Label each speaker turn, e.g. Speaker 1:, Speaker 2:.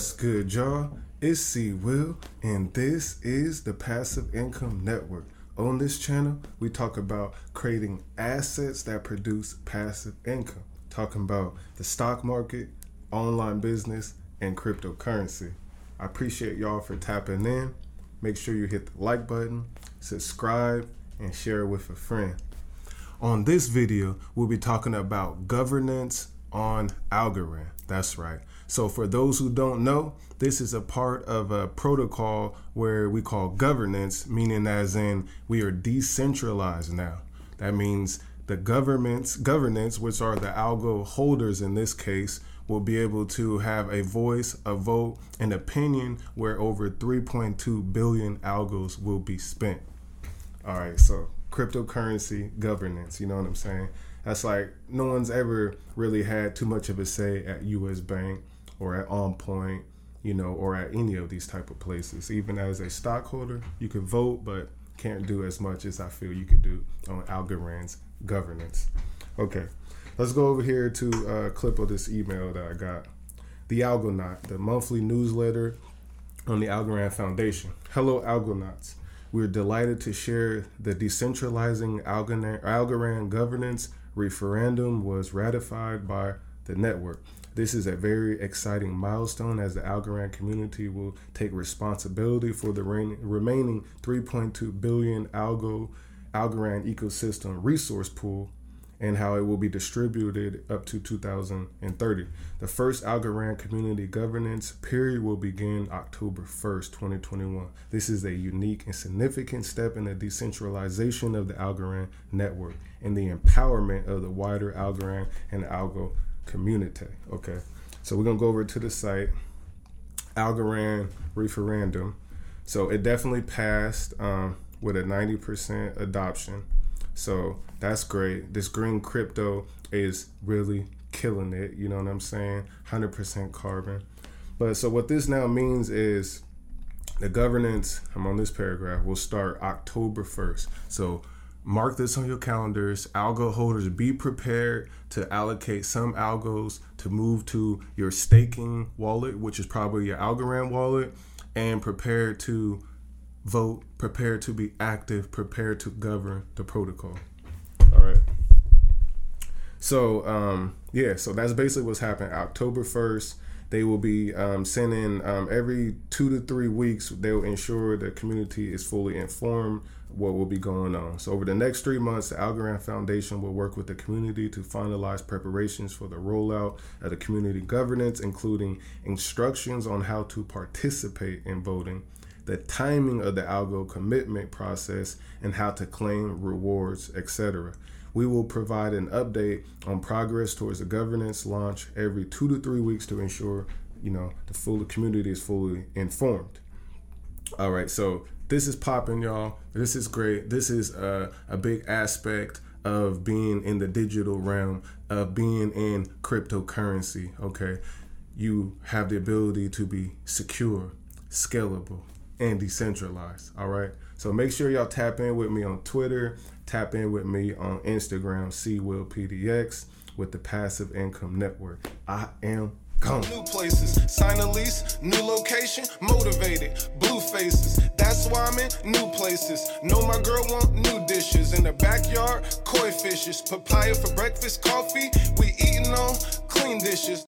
Speaker 1: What's good, y'all? It's C Will, and this is the Passive Income Network. On this channel, we talk about creating assets that produce passive income, talking about the stock market, online business, and cryptocurrency. I appreciate y'all for tapping in. Make sure you hit the like button, subscribe, and share it with a friend. On this video, we'll be talking about governance on Algorand. That's right. So, for those who don't know, this is a part of a protocol where we call governance, meaning as in we are decentralized now. That means the governments, governance, which are the algo holders in this case, will be able to have a voice, a vote, an opinion where over 3.2 billion algos will be spent. All right, so cryptocurrency governance, you know what I'm saying? That's like no one's ever really had too much of a say at US Bank or at On Point, you know, or at any of these type of places. Even as a stockholder, you can vote, but can't do as much as I feel you could do on Algorand's governance. Okay, let's go over here to a clip of this email that I got. The Algonaut, the monthly newsletter on the Algorand Foundation. Hello, Algonauts. We're delighted to share the decentralizing Algorand, Algorand governance referendum was ratified by the network. This is a very exciting milestone as the Algorand community will take responsibility for the remaining 3.2 billion Algo Algorand ecosystem resource pool and how it will be distributed up to 2030. The first Algorand community governance period will begin October 1st, 2021. This is a unique and significant step in the decentralization of the Algorand network and the empowerment of the wider Algorand and Algo community. Okay, so we're gonna go over to the site, Algorand referendum. So it definitely passed um, with a 90% adoption. So that's great. This green crypto is really killing it. You know what I'm saying? 100% carbon. But so what this now means is the governance, I'm on this paragraph, will start October 1st. So mark this on your calendars. Algo holders, be prepared to allocate some algos to move to your staking wallet, which is probably your Algorand wallet, and prepare to vote, prepare to be active, prepare to govern the protocol. All right. So um, yeah, so that's basically what's happening. October first, they will be um, sending um, every two to three weeks. They'll ensure the community is fully informed what will be going on. So over the next three months, the Algorand Foundation will work with the community to finalize preparations for the rollout of the community governance, including instructions on how to participate in voting the timing of the algo commitment process, and how to claim rewards, etc. We will provide an update on progress towards the governance launch every two to three weeks to ensure you know the full community is fully informed. All right, so this is popping, y'all. This is great. This is a, a big aspect of being in the digital realm, of being in cryptocurrency. Okay, you have the ability to be secure, scalable, and decentralized. All right. So make sure y'all tap in with me on Twitter, tap in with me on Instagram, C Will PDX with the Passive Income Network. I am gone.
Speaker 2: New places, sign a lease, new location, motivated, blue faces. That's why I'm in new places. Know my girl want new dishes in the backyard, koi fishes, papaya for breakfast, coffee. We eating on clean dishes.